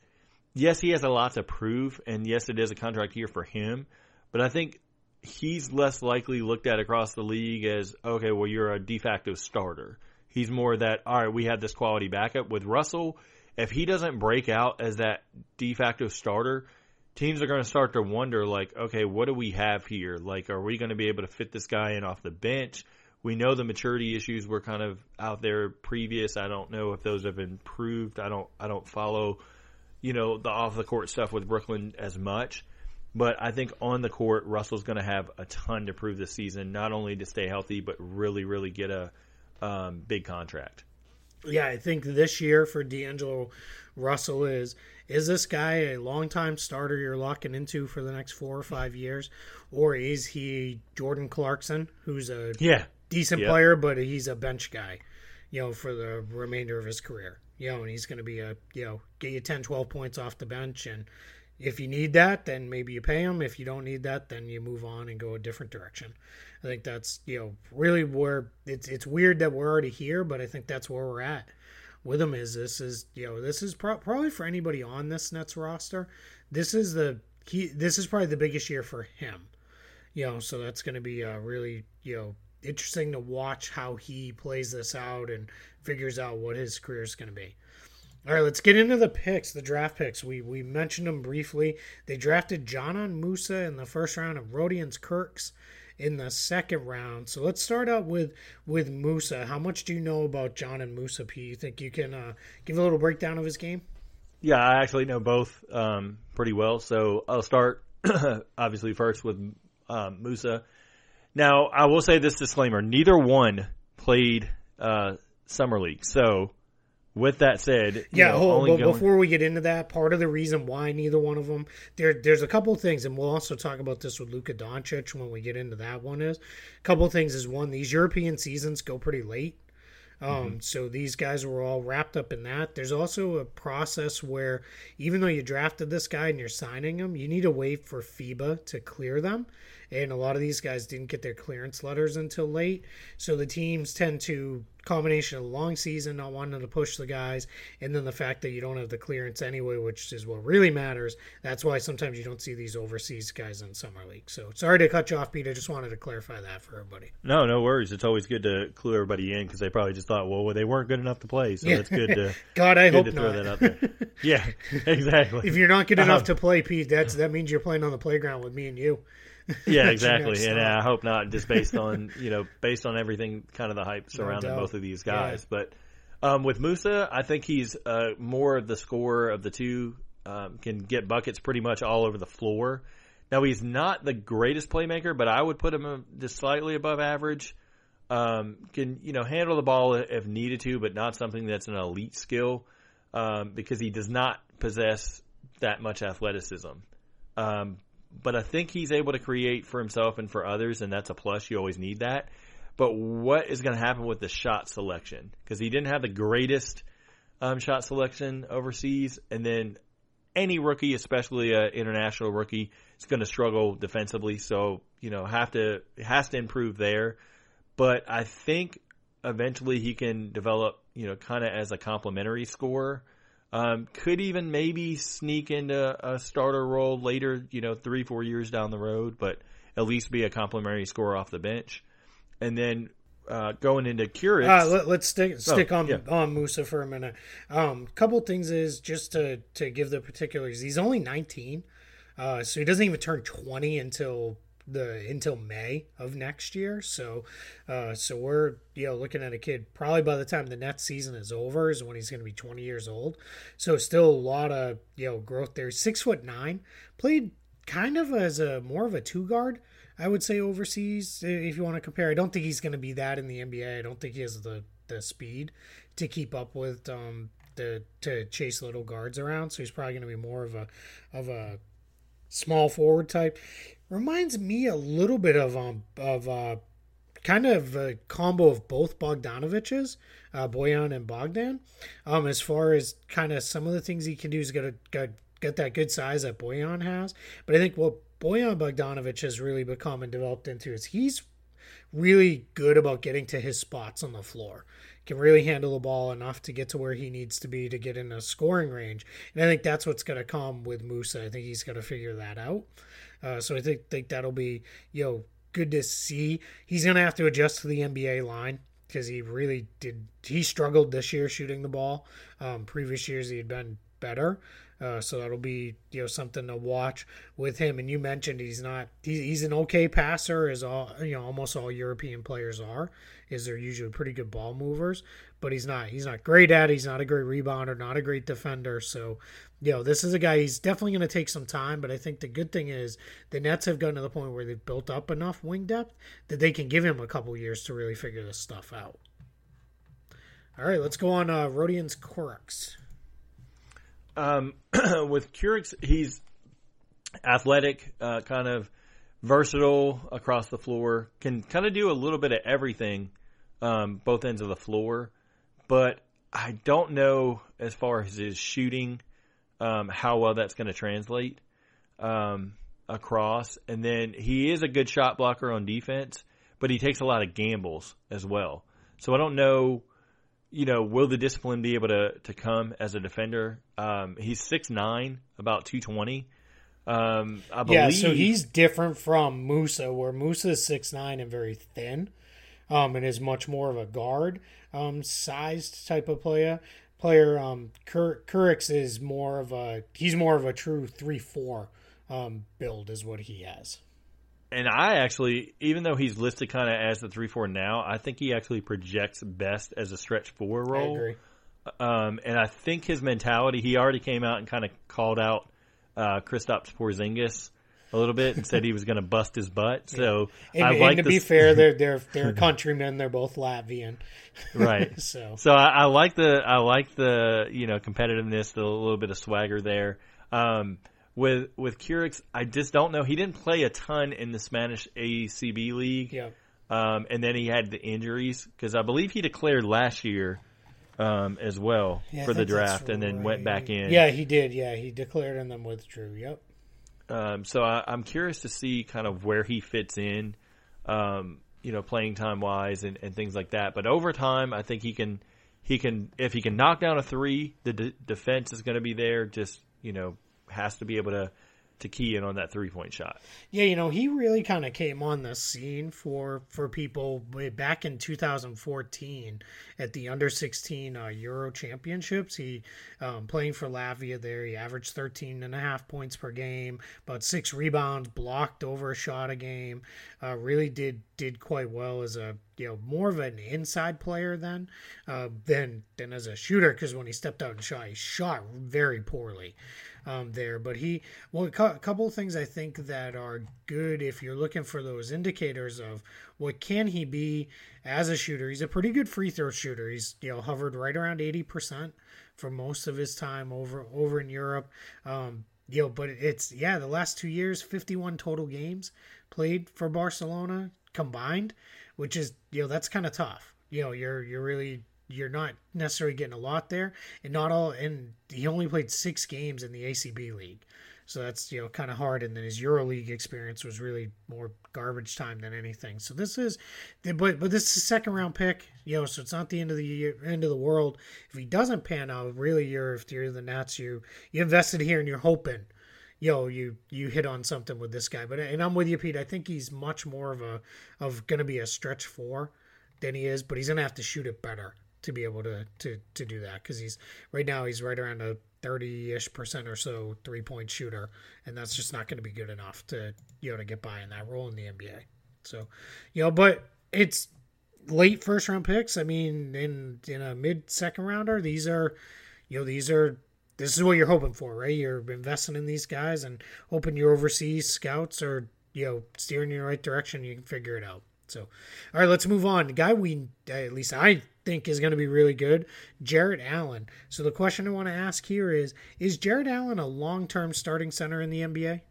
yes, he has a lot to prove, and yes, it is a contract year for him. But I think he's less likely looked at across the league as okay, well, you're a de facto starter. He's more that all right, we have this quality backup with Russell if he doesn't break out as that de facto starter, teams are going to start to wonder, like, okay, what do we have here? Like, are we going to be able to fit this guy in off the bench? We know the maturity issues were kind of out there previous. I don't know if those have improved. I don't. I don't follow, you know, the off the court stuff with Brooklyn as much. But I think on the court, Russell's going to have a ton to prove this season, not only to stay healthy, but really, really get a um, big contract yeah, I think this year for D'Angelo Russell is is this guy a longtime starter you're locking into for the next four or five years, or is he Jordan Clarkson, who's a yeah decent yep. player, but he's a bench guy, you know, for the remainder of his career, you know, and he's going to be a you know get you 10, 12 points off the bench and. If you need that, then maybe you pay him. If you don't need that, then you move on and go a different direction. I think that's you know really where it's it's weird that we're already here, but I think that's where we're at with him. Is this is you know this is pro- probably for anybody on this Nets roster, this is the he this is probably the biggest year for him. You know, so that's going to be a really you know interesting to watch how he plays this out and figures out what his career is going to be. All right, let's get into the picks, the draft picks. We we mentioned them briefly. They drafted Dzanan Musa in the first round of Rodions Kurucs in the second round. So let's start out with with Musa. How much do you know about Dzanan Musa? P? You think you can uh, give a little breakdown of his game? Yeah, I actually know both um, pretty well. So I'll start obviously first with um, Musa. Now I will say this disclaimer: neither one played uh, summer league, so with that said, yeah. know, hold, but going... before we get into that, part of the reason why neither one of them there, there's a couple of things, and we'll also talk about this with Luka Doncic when we get into that one. Is a couple of things is one these European seasons go pretty late. Um, mm-hmm. So these guys were all wrapped up in that. There's also a process where even though you drafted this guy and you're signing him, you need to wait for FIBA to clear them and a lot of these guys didn't get their clearance letters until late. So the teams tend to combination of long season, not wanting to push the guys, and then the fact that you don't have the clearance anyway, which is what really matters. That's why sometimes you don't see these overseas guys in summer league. So sorry to cut you off, Pete. I just wanted to clarify that for everybody. No, no worries. It's always good to clue everybody in because they probably just thought, well, they weren't good enough to play, so yeah. it's good to. God, I hope to not. throw that out there. yeah, exactly. If you're not good enough um, to play, Pete, that's that means you're playing on the playground with me and you. Yeah, exactly. and I hope not just based on, you know, based on everything kind of the hype surrounding no both of these guys. Yeah. But um, with Musa, I think he's uh, more of the scorer of the two, um, can get buckets pretty much all over the floor. Now, he's not the greatest playmaker, but I would put him just slightly above average. Um, can, you know, handle the ball if needed to, but not something that's an elite skill um, because he does not possess that much athleticism. Um, but I think he's able to create for himself and for others, and that's a plus. You always need that. But what is going to happen with the shot selection? Because he didn't have the greatest um, shot selection overseas, and then any rookie, especially an international rookie, is going to struggle defensively. So you know, have to has to improve there. But I think eventually he can develop, you know, kind of as a complementary scorer um, could even maybe sneak into a starter role later, you know, three, four years down the road, but at least be a complimentary scorer off the bench. And then uh, going into Kurucs. Uh, let, us stick stick oh, on yeah. on Musa for a minute. Um, couple things is just to to give the particulars. He's only 19, uh, so he doesn't even turn 20 until the until May of next year. So, uh, so we're you know looking at a kid probably by the time the next season is over is when he's going to be 20 years old. So still a lot of you know growth there. Six foot nine, played kind of as a more of a two guard. I would say overseas if you want to compare. I don't think he's going to be that in the NBA. I don't think he has the the speed to keep up with um the to chase little guards around. So he's probably going to be more of a of a small forward type. Reminds me a little bit of um of uh kind of a combo of both Bogdanoviches, uh, Bojan and Bogdan. Um, as far as kind of some of the things he can do is get a get, that good size that Bojan has. But I think what Bojan Bogdanovich has really become and developed into is he's really good about getting to his spots on the floor. Can really handle the ball enough to get to where he needs to be to get in a scoring range. And I think that's what's going to come with Musa. I think he's going to figure that out. Uh, so I think think that'll be you know good to see. He's going to have to adjust to the NBA line because he really did. He struggled this year shooting the ball. Um, previous years he had been better. Uh, so that'll be you know something to watch with him. And you mentioned he's not he's, he's an okay passer, as all you know almost all European players are. Is they're usually pretty good ball movers, but he's not he's not great at. It. He's not a great rebounder, not a great defender. So you know this is a guy. He's definitely going to take some time, but I think the good thing is the Nets have gotten to the point where they've built up enough wing depth that they can give him a couple years to really figure this stuff out. All right, let's go on uh, Rodions Kurucs. Um, with Kurucs, he's athletic, uh, kind of versatile across the floor, can kind of do a little bit of everything, um, both ends of the floor. But I don't know as far as his shooting, um, how well that's going to translate um, across. And then he is a good shot blocker on defense, but he takes a lot of gambles as well. So I don't know you know, will the discipline be able to, to come as a defender? Um, he's six nine, about two twenty. Um, I believe. Yeah, so he's different from Musa, where Musa is six nine and very thin, um, and is much more of a guard um, sized type of player. Player um, Kur- Kurucs is more of a he's more of a true three four um, build is what he has and I actually, even though he's listed kind of as the three four now, I think he actually projects best as a stretch four role. I agree. Um, and I think his mentality, he already came out and kind of called out uh, Kristaps Porzingis a little bit and said he was going to bust his butt. So and, I and like to this... be fair, they're they're they're countrymen. They're both Latvian, right? so so I, I, like the I like the you know competitiveness, the little bit of swagger there. Um, with with Kurucs, I just don't know. He didn't play a ton in the Spanish ACB league. Yeah. Um, and then he had the injuries because I believe he declared last year um, as well yeah, for the draft, and then went back in. Yeah, he did. Yeah, he declared and then withdrew. Yep. Um, so I, am curious to see kind of where he fits in, um, you know, playing time wise and, and things like that. But over time, I think he can he can if he can knock down a three, the d- defense is going to be there. Just you know, has to be able to to key in on that three point shot. Yeah, you know, he really kind of came on the scene for for people back in 2014 at the under 16 uh, Euro Championships. He um, playing for Latvia there. He averaged 13 and a half points per game, about six rebounds, blocked over a shot a game. Uh, really did did quite well as a you know more of an inside player then uh, than than as a shooter because when he stepped out and shot, he shot very poorly um, there. But he, well, a couple of things I think that are good if you're looking for those indicators of what can he be as a shooter. He's a pretty good free throw shooter. He's you know hovered right around eighty percent for most of his time over over in Europe. Um, you know, but it's yeah, the last two years, fifty-one total games played for Barcelona combined, which is you know that's kind of tough. You know, you're you're really you're not necessarily getting a lot there, and not all. And he only played six games in the ACB league, so that's you know kind of hard. And then his EuroLeague experience was really more garbage time than anything. So this is, but but this is a second round pick, you know. So it's not the end of the year, end of the world if he doesn't pan out. Really, you're if you're the Nets, you you invested here and you're hoping. Yo, you you hit on something with this guy, but and I'm with you, Pete. I think he's much more of a of going to be a stretch four than he is, but he's going to have to shoot it better to be able to to to do that because he's right now he's right around a 30 ish percent or so three point shooter, and that's just not going to be good enough to you know to get by in that role in the NBA. So, you know, but it's late first round picks. I mean, in in a mid second rounder, these are, you know, these are this is what you're hoping for, right? You're investing in these guys and hoping your overseas scouts are you know steering you in the right direction. You can figure it out. So, all right, let's move on. The guy we, at least I think, is going to be really good, Jarrett Allen. So, the question I want to ask here is Is Jarrett Allen a long term starting center in the NBA?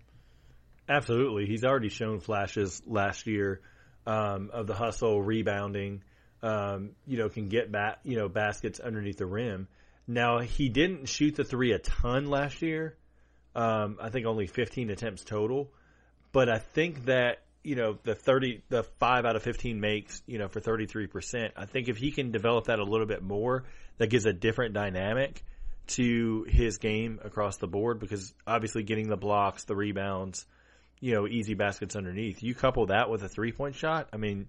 Absolutely. He's already shown flashes last year um, of the hustle, rebounding, um, you know, can get back, you know, baskets underneath the rim. Now, he didn't shoot the three a ton last year. Um, I think only 15 attempts total. But I think that you know the 30 the 5 out of 15 makes you know for 33% i think if he can develop that a little bit more that gives a different dynamic to his game across the board because obviously getting the blocks the rebounds you know easy baskets underneath you couple that with a three point shot i mean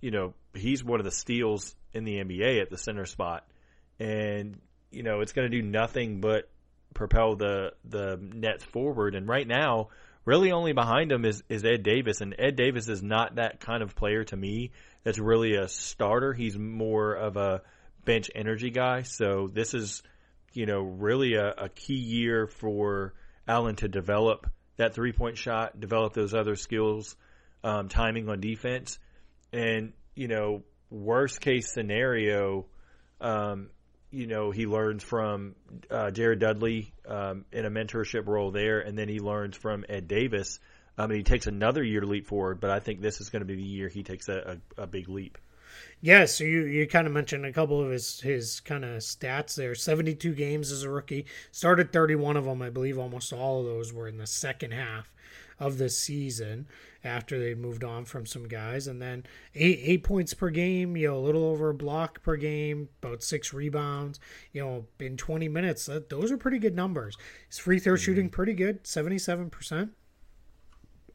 you know he's one of the steals in the nba at the center spot and you know it's going to do nothing but propel the the nets forward and right now really only behind him is, is Ed Davis, and Ed Davis is not that kind of player to me. That's really a starter. He's more of a bench energy guy. So this is, you know, really a, a key year for Allen to develop that three point shot, develop those other skills, um, timing on defense, and you know, worst case scenario, um, you know, he learns from uh, Jared Dudley um, in a mentorship role there, and then he learns from Ed Davis. I mean, he takes another year to leap forward, but I think this is going to be the year he takes a, a, a big leap. Yeah, so you, you kind of mentioned a couple of his his kind of stats there. Seventy two games as a rookie, started thirty one of them. I believe almost all of those were in the second half of the season after they moved on from some guys. And then eight eight points per game, you know, a little over a block per game, about six rebounds, you know, in 20 minutes. That, those are pretty good numbers. His free throw mm-hmm. shooting pretty good, 77%.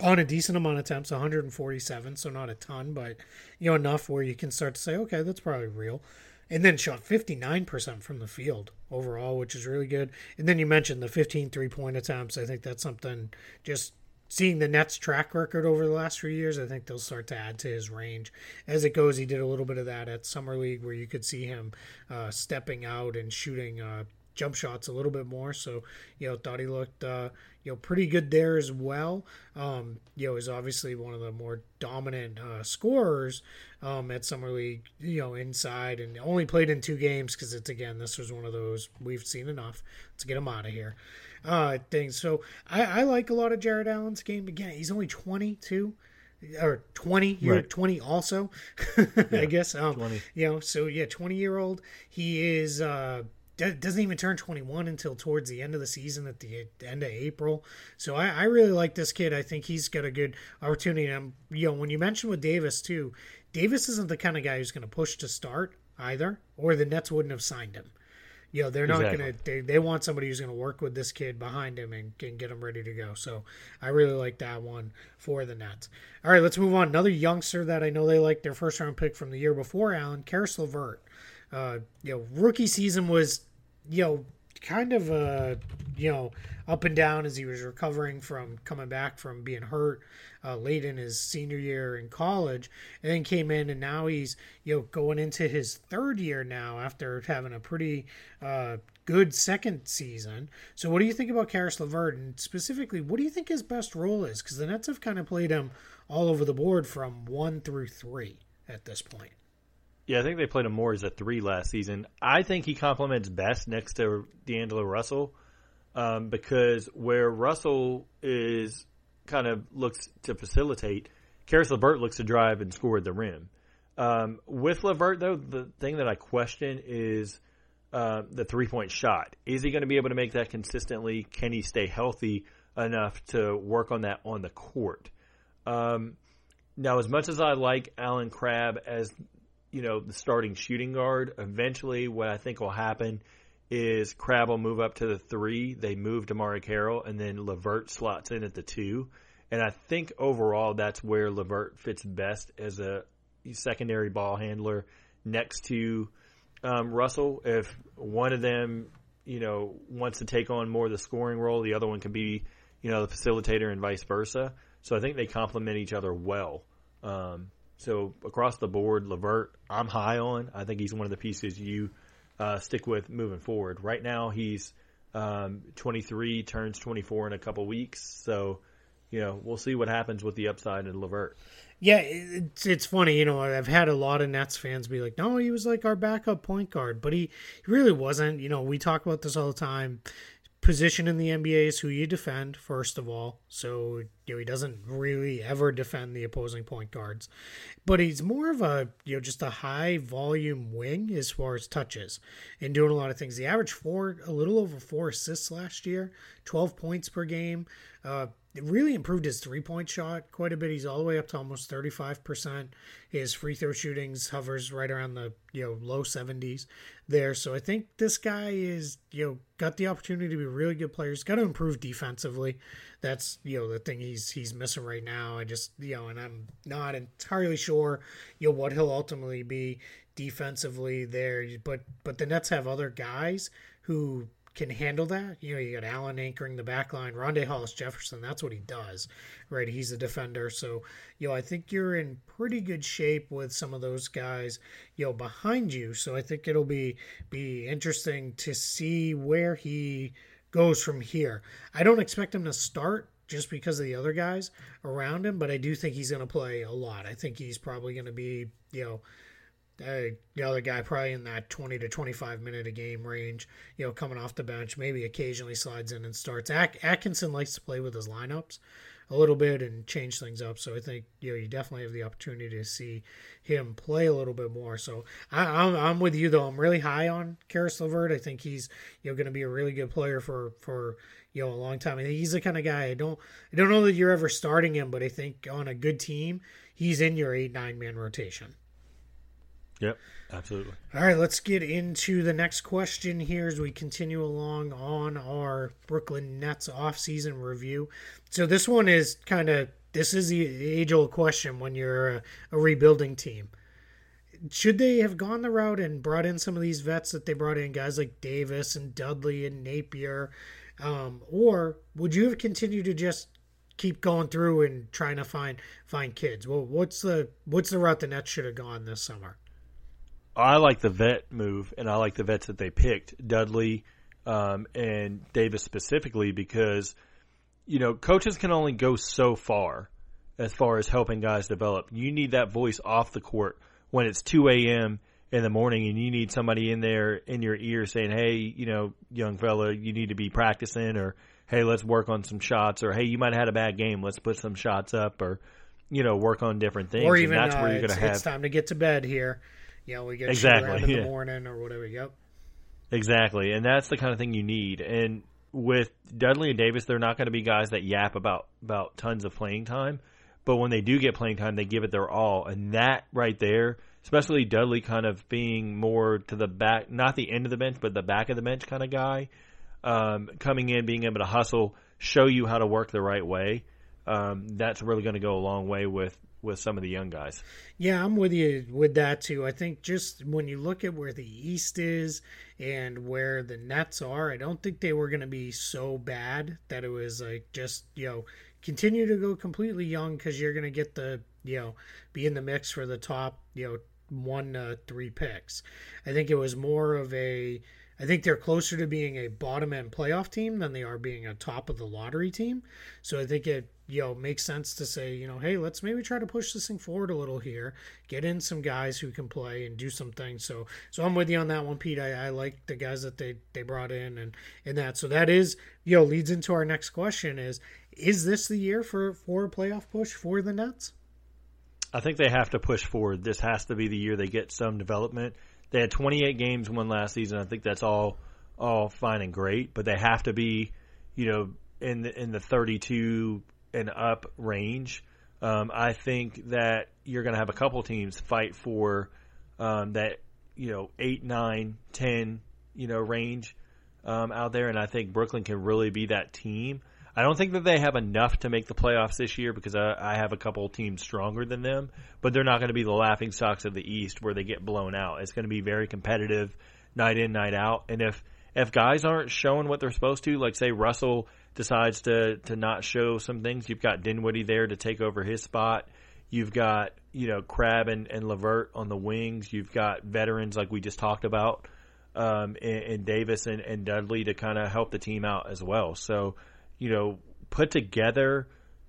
On a decent amount of attempts, 147, so not a ton, but you know enough where you can start to say, okay, that's probably real and then shot 59% from the field overall, which is really good. And then you mentioned the 15 three point attempts. I think that's something just seeing the Nets track record over the last few years, I think they'll start to add to his range as it goes. He did a little bit of that at Summer League where you could see him uh, stepping out and shooting uh, jump shots a little bit more. So, you know, thought he looked, uh, you know, pretty good there as well. Um, you know, is obviously one of the more dominant uh, scorers um, at Summer League, you know, inside and only played in two games because it's, again, this was one of those we've seen enough. to get him out of here uh, things. So I, I like a lot of Jarrett Allen's game. Again, he's only 22 or 20 you're right. 20 also yeah, i guess um 20. you know so yeah 20 year old he is uh doesn't even turn 21 until towards the end of the season at the end of april. So i, I really like this kid. I think he's got a good opportunity. And um, you know when you mentioned with davis too davis isn't the kind of guy who's going to push to start either or the nets wouldn't have signed him. You know they're not exactly. gonna they, they want somebody who's gonna work with this kid behind him and can get him ready to go. So i really like that one for the nets. All right let's move on. Another youngster that i know they like their first round pick from the year before allen Caris LeVert uh, you know rookie season was you know kind of uh you know up and down as he was recovering from coming back from being hurt uh, late in his senior year in college, and then came in, and now he's you know going into his third year now after having a pretty uh, good second season. So, what do you think about Caris LeVert, and specifically, what do you think his best role is? Because the Nets have kind of played him all over the board from one through three at this point. Yeah, I think they played him more as a three last season. I think he complements best next to D'Angelo Russell um, because where Russell is kind of looks to facilitate, Caris LeVert looks to drive and score at the rim. Um, with LeVert, though, the thing that I question is uh, the three point shot. Is he going to be able to make that consistently? Can he stay healthy enough to work on that on the court? Um, now, as much as I like Allen Crabbe as you know, the starting shooting guard. Eventually, what I think will happen is Crabbe will move up to the three. They move DeMarre Carroll, and then LeVert slots in at the two. And I think overall, that's where LeVert fits best as a secondary ball handler next to um, Russell. If one of them, you know, wants to take on more of the scoring role. The other one can be, you know, the facilitator and vice versa. So I think they complement each other well. Um, so across the board, LeVert, I'm high on. I think he's one of the pieces you uh, stick with moving forward. Right now, he's um, 23, turns 24 in a couple weeks. So, you know, we'll see what happens with the upside in LeVert. Yeah, it's it's funny, you know. I've had a lot of Nets fans be like, "No, he was like our backup point guard," but he, he really wasn't. You know, we talk about this all the time position in the NBA is who you defend first of all. So you know he doesn't really ever defend the opposing point guards, but he's more of a you know just a high volume wing as far as touches and doing a lot of things. He averaged four, a little over four assists last year, twelve points per game. Uh, really improved his three point shot quite a bit. He's all the way up to almost 35%. His free throw shootings hovers right around the you know low 70s there. So I think this guy is you know got the opportunity to be a really good player. He's got to improve defensively. That's you know the thing he's he's missing right now. I just you know and I'm not entirely sure you know what he'll ultimately be defensively there. But but the Nets have other guys who can handle that. You know, you got Allen anchoring the back line, Rondae Hollis Jefferson. That's what he does, right? He's a defender. So, you know, I think you're in pretty good shape with some of those guys, you know, behind you. So I think it'll be be interesting to see where he goes from here. I don't expect him to start just because of the other guys around him, but I do think he's going to play a lot. I think he's probably going to be, you know, the other guy probably in that 20 to 25 minute a game range, you know, coming off the bench, maybe occasionally slides in and starts. At- Atkinson likes to play with his lineups a little bit and change things up. So I think, you know, you definitely have the opportunity to see him play a little bit more. So I, am I'm, I'm with you, though. I'm really high on Caris LeVert. I think he's, you know, going to be a really good player for, for, you know, a long time. I think he's the kind of guy I don't, I don't know that you're ever starting him, but I think on a good team, he's in your eight, nine man rotation. Yep, absolutely. All right, let's get into the next question here as we continue along on our Brooklyn Nets offseason review. So this one is kind of this is the age old question when you're a, a, rebuilding team. Should they have gone the route and brought in some of these vets that they brought in, guys like Davis and Dudley and Napier, um, or would you have continued to just keep going through and trying to find find kids? Well, what's the what's the route the Nets should have gone this summer? I like the vet move, and I like the vets that they picked, Dudley um, and Davis specifically, because you know coaches can only go so far as far as helping guys develop. You need that voice off the court when it's two a.m. in the morning, and you need somebody in there in your ear saying, "Hey, you know, young fella, you need to be practicing," or "Hey, let's work on some shots," or "Hey, you might have had a bad game, let's put some shots up," or you know, work on different things. Or even, and that's uh, where you're going to have. It's time to get to bed here know, we get exactly around in yeah. the morning or whatever. Yep. Exactly, and that's the kind of thing you need. And with Dudley and Davis, they're not going to be guys that yap about about tons of playing time, but when they do get playing time, they give it their all. And that right there, especially Dudley, kind of being more to the back, not the end of the bench, but the back of the bench kind of guy, um, coming in, being able to hustle, show you how to work the right way. Um, that's really going to go a long way with with some of the young guys. Yeah, I'm with you with that too. I think just when you look at where the East is and where the Nets are, I don't think they were going to be so bad that it was like just, you know, continue to go completely young because you're going to get the, you know, be in the mix for the top, you know, one, three picks. I think it was more of a, I think they're closer to being a bottom end playoff team than they are being a top of the lottery team. So I think it you know makes sense to say you know hey let's maybe try to push this thing forward a little here get in some guys who can play and do some things. So so i'm with you on that one pete. I, I like the guys that they they brought in and and that. So that is you know leads into our next question is is this the year for for a playoff push for the nets? I think they have to push forward. This has to be the year they get some development. They had 28 games won last season. I think that's all all fine and great but they have to be you know in the, in the 32 and up range. Um, I think that you're going to have a couple teams fight for um, that, you know, eight, nine, ten, you know, range um, out there, and I think Brooklyn can really be that team. I don't think that they have enough to make the playoffs this year because I, I have a couple teams stronger than them, but they're not going to be the laughing stocks of the East where they get blown out. It's going to be very competitive, night in, night out, and if if guys aren't showing what they're supposed to, like say Russell decides to to not show some things, you've got Dinwiddie there to take over his spot. You've got you know Crabbe and, and LeVert on the wings. You've got veterans like we just talked about, um, and, and Davis and, and Dudley to kind of help the team out as well. So you know, put together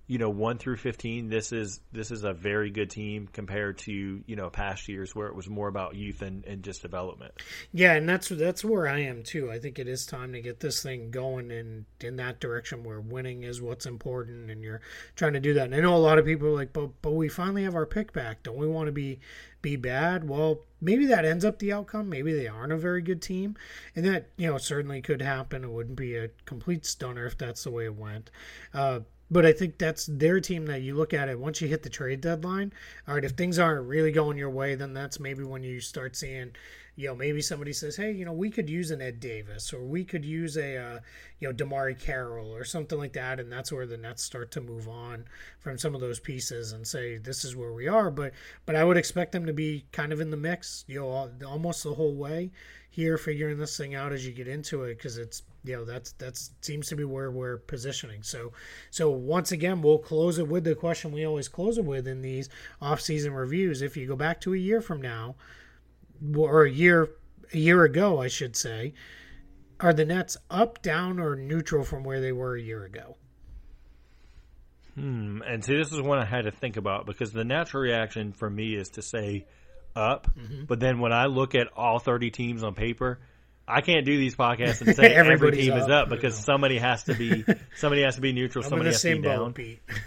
you know, one through fifteen, this is this is a very good team compared to you know past years where it was more about youth and, and just development. Yeah, and that's that's where I am too. I think it is time to get this thing going in in that direction where winning is what's important, and you're trying to do that. And I know a lot of people are like, but but we finally have our pick back. Don't we want to be be bad? Well, maybe that ends up the outcome. Maybe they aren't a very good team, and that you know certainly could happen. It wouldn't be a complete stunner if that's the way it went. Uh, but I think that's their team that you look at it once you hit the trade deadline. All right, if things aren't really going your way, then that's maybe when you start seeing, you know, maybe somebody says, hey, you know, we could use an Ed Davis or we could use a, uh, you know, DeMarre Carroll or something like that. And that's where the Nets start to move on from some of those pieces and say, this is where we are. But, but I would expect them to be kind of in the mix, you know, almost the whole way here, figuring this thing out as you get into it because it's you know that's that's seems to be where we're positioning. So so once again, we'll close it with the question we always close it with in these off-season reviews. If you go back to a year from now, or a year a year ago, I should say, are the Nets up, down, or neutral from where they were a year ago? Hmm. And see, this is one I had to think about because the natural reaction for me is to say up, mm-hmm. but then when I look at all thirty teams on paper I can't do these podcasts and say every team up, is up because somebody has to be somebody has to be neutral, somebody has to be down.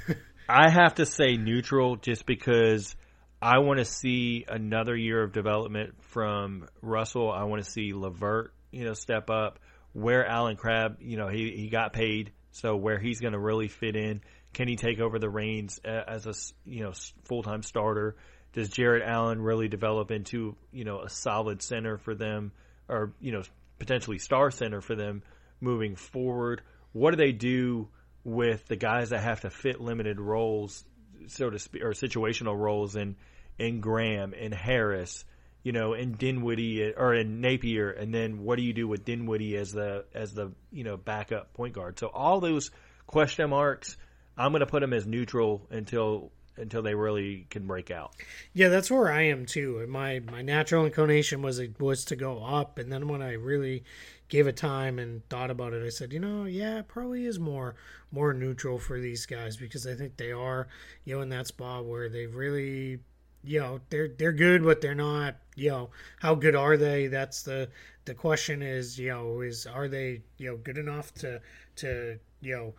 I have to say neutral just because I want to see another year of development from Russell. I want to see LeVert, you know, step up. Where Allen Crabbe, you know, he he got paid, so where he's going to really fit in. Can he take over the reins as a you know full time starter? Does Jarrett Allen really develop into you know a solid center for them? or you know potentially star center for them moving forward. What do they do with the guys that have to fit limited roles, so to speak, or situational roles in in Graham and Harris, you know, in Dinwiddie or in Napier, and then what do you do with Dinwiddie as the as the you know backup point guard? So all those question marks, I'm going to put them as neutral until until they really can break out. Yeah, that's where I am too. My my natural inclination was it was to go up, and then when I really gave it time and thought about it, I said, you know, yeah, it probably is more more neutral for these guys because I think they are, you know, in that spot where they really you know they're they're good but they're not you know how good are they that's the the question is you know is are they you know good enough to to you know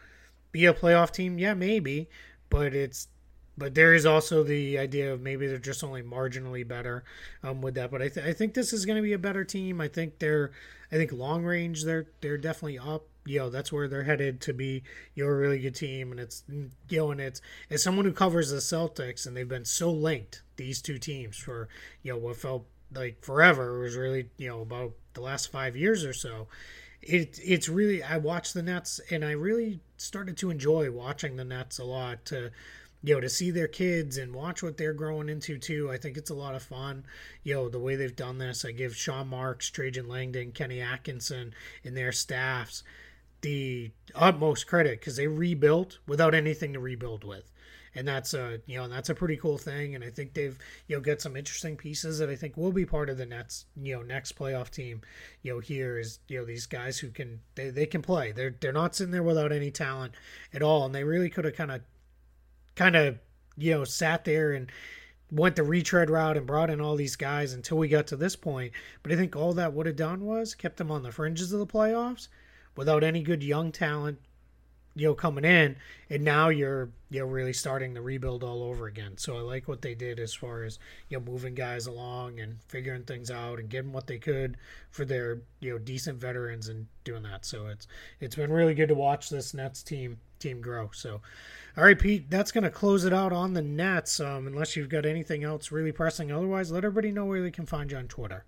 be a playoff team yeah maybe but it's but there is also the idea of maybe they're just only marginally better um, with that. But I, th- I think this is going to be a better team. I think they're, I think long range they're they're definitely up. You know, that's where they're headed to be. You know, a really good team, and it's you know, and it's as someone who covers the Celtics, and they've been so linked these two teams for you know what felt like forever. It was really you know about the last five years or so. It it's really I watched the Nets, and I really started to enjoy watching the Nets a lot. To you know, to see their kids and watch what they're growing into too. I think it's a lot of fun. You know, the way they've done this. I give Sean Marks, Trajan Langdon, Kenny Atkinson, and their staffs the utmost credit because they rebuilt without anything to rebuild with. And that's a you know that's a pretty cool thing, and I think they've you know got some interesting pieces that I think will be part of the Nets you know next playoff team. You know here is you know these guys who can they, they can play. They're they're not sitting there without any talent at all, and they really could have kind of kind of you know sat there and went the retread route and brought in all these guys until we got to this point. But I think all that would have done was kept them on the fringes of the playoffs without any good young talent, you know, coming in. And now you're you know really starting the rebuild all over again. So I like what they did as far as you know moving guys along and figuring things out and getting what they could for their you know decent veterans and doing that. So it's it's been really good to watch this Nets team team grow. So all right, Pete, that's going to close it out on the Nets. Um, unless you've got anything else really pressing, otherwise, let everybody know where they can find you on Twitter.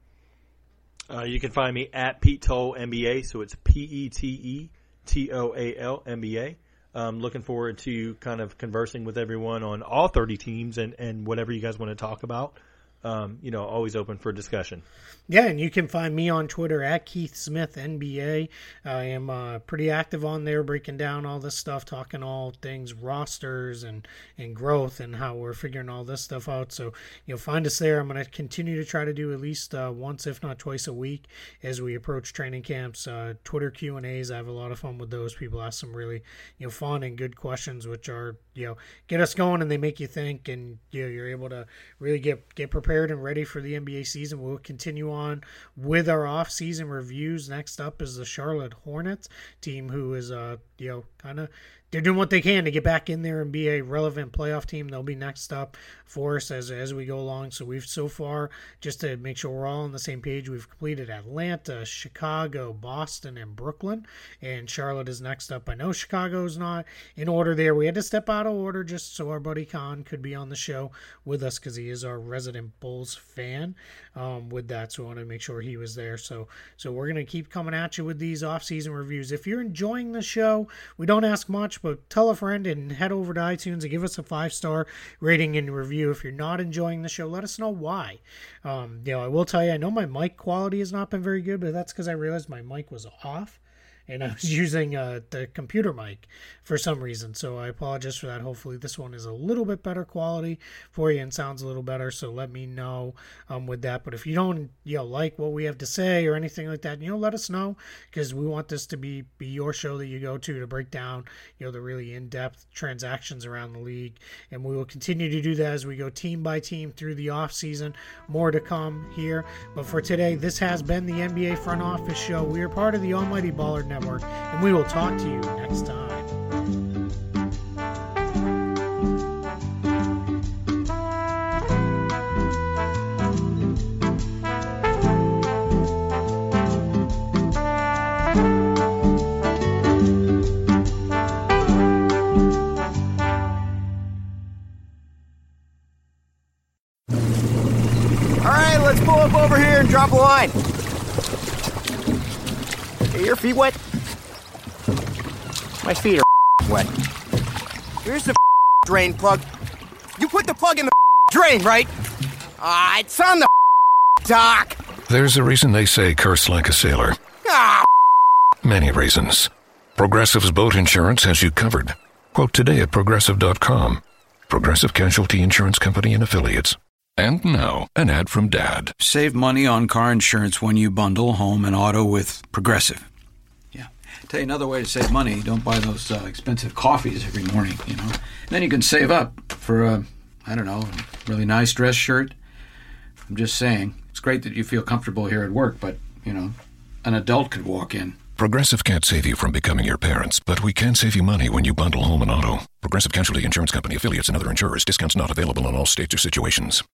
Uh, you can find me at Pete Toal NBA, so it's P E T O A L NBA. Um, looking forward to kind of conversing with everyone on all 30 teams and, and whatever you guys want to talk about. Um, you know, always open for discussion. Yeah, and you can find me on Twitter at Keith Smith NBA. I am uh, pretty active on there, breaking down all this stuff, talking all things rosters and and growth and how we're figuring all this stuff out. So you'll find us there. I'm going to continue to try to do at least uh, once, if not twice, a week as we approach training camps. Uh, Twitter Q and A's. I have a lot of fun with those. People ask some really you know fun and good questions, which are you know get us going and they make you think, and you know, you're able to really get get prepared and ready for the NBA season. We'll continue on with our off-season reviews. Next up is the Charlotte Hornets team, who is uh you know kind of they're doing what they can to get back in there and be a relevant playoff team. They'll be next up for us as as we go along. So we've so far just to make sure we're all on the same page. We've completed Atlanta, Chicago, Boston, and Brooklyn, and Charlotte is next up. I know Chicago's not in order there. We had to step out of order just so our buddy Khan could be on the show with us because he is our resident Bulls fan. Um, with that, so I wanted to make sure he was there. So so we're gonna keep coming at you with these off-season reviews. If you're enjoying the show, we don't ask much but tell a friend and head over to iTunes and give us a five star rating and review. If you're not enjoying the show, let us know why. Um, you know, I will tell you, I know my mic quality has not been very good, but that's because I realized my mic was off and I was using uh, the computer mic for some reason. So I apologize for that. Hopefully, this one is a little bit better quality for you and sounds a little better. So let me know um, with that. But if you don't, you know, like what we have to say or anything like that, you know, let us know because we want this to be be your show that you go to to break down, you know, the really in depth transactions around the league, and we will continue to do that as we go team by team through the off season. More to come here. But for today, this has been the NBA Front Office Show. We are part of the Almighty Baller Network, and we will talk to you next time. Drop a line. Are your feet wet? My feet are wet. Here's the drain plug. You put the plug in the drain, right? Ah, it's on the dock. There's a reason they say curse like a sailor. Ah, Many reasons. Progressive's boat insurance has you covered. Quote today at progressive.com. Progressive Casualty Insurance Company and Affiliates. And now, an ad from Dad. Save money on car insurance when you bundle home and auto with Progressive. Tell you another way to save money: don't buy those uh, expensive coffees every morning. You know, then you can save up for a, I don't know, really nice dress shirt. I'm just saying, it's great that you feel comfortable here at work, but you know, an adult could walk in. Progressive can't save you from becoming your parents, but we can save you money when you bundle home and auto. Progressive Casualty Insurance Company affiliates and other insurers. Discounts not available in all states or situations.